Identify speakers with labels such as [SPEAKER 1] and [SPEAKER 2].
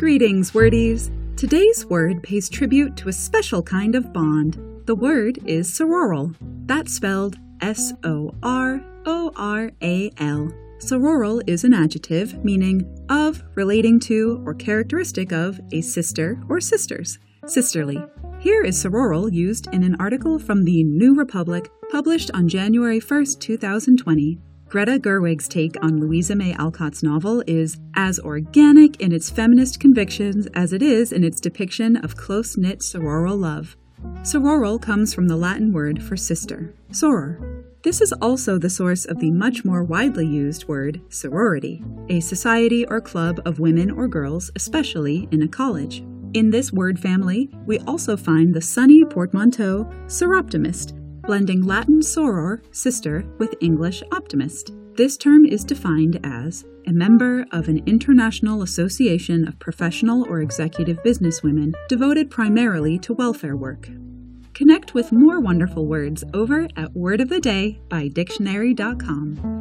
[SPEAKER 1] Greetings, wordies! Today's word pays tribute to a special kind of bond. The word is sororal. That's spelled S O R O R A L. Sororal is an adjective meaning of, relating to, or characteristic of a sister or sisters. Sisterly. Here is sororal used in an article from the New Republic published on January 1st, 2020. Greta Gerwig's take on Louisa May Alcott's novel is as organic in its feminist convictions as it is in its depiction of close knit sororal love. Sororal comes from the Latin word for sister, soror. This is also the source of the much more widely used word sorority, a society or club of women or girls, especially in a college. In this word family, we also find the sunny portmanteau soroptimist, blending Latin soror, sister, with English optimist. This term is defined as a member of an international association of professional or executive businesswomen devoted primarily to welfare work. Connect with more wonderful words over at Word of the Day by Dictionary.com.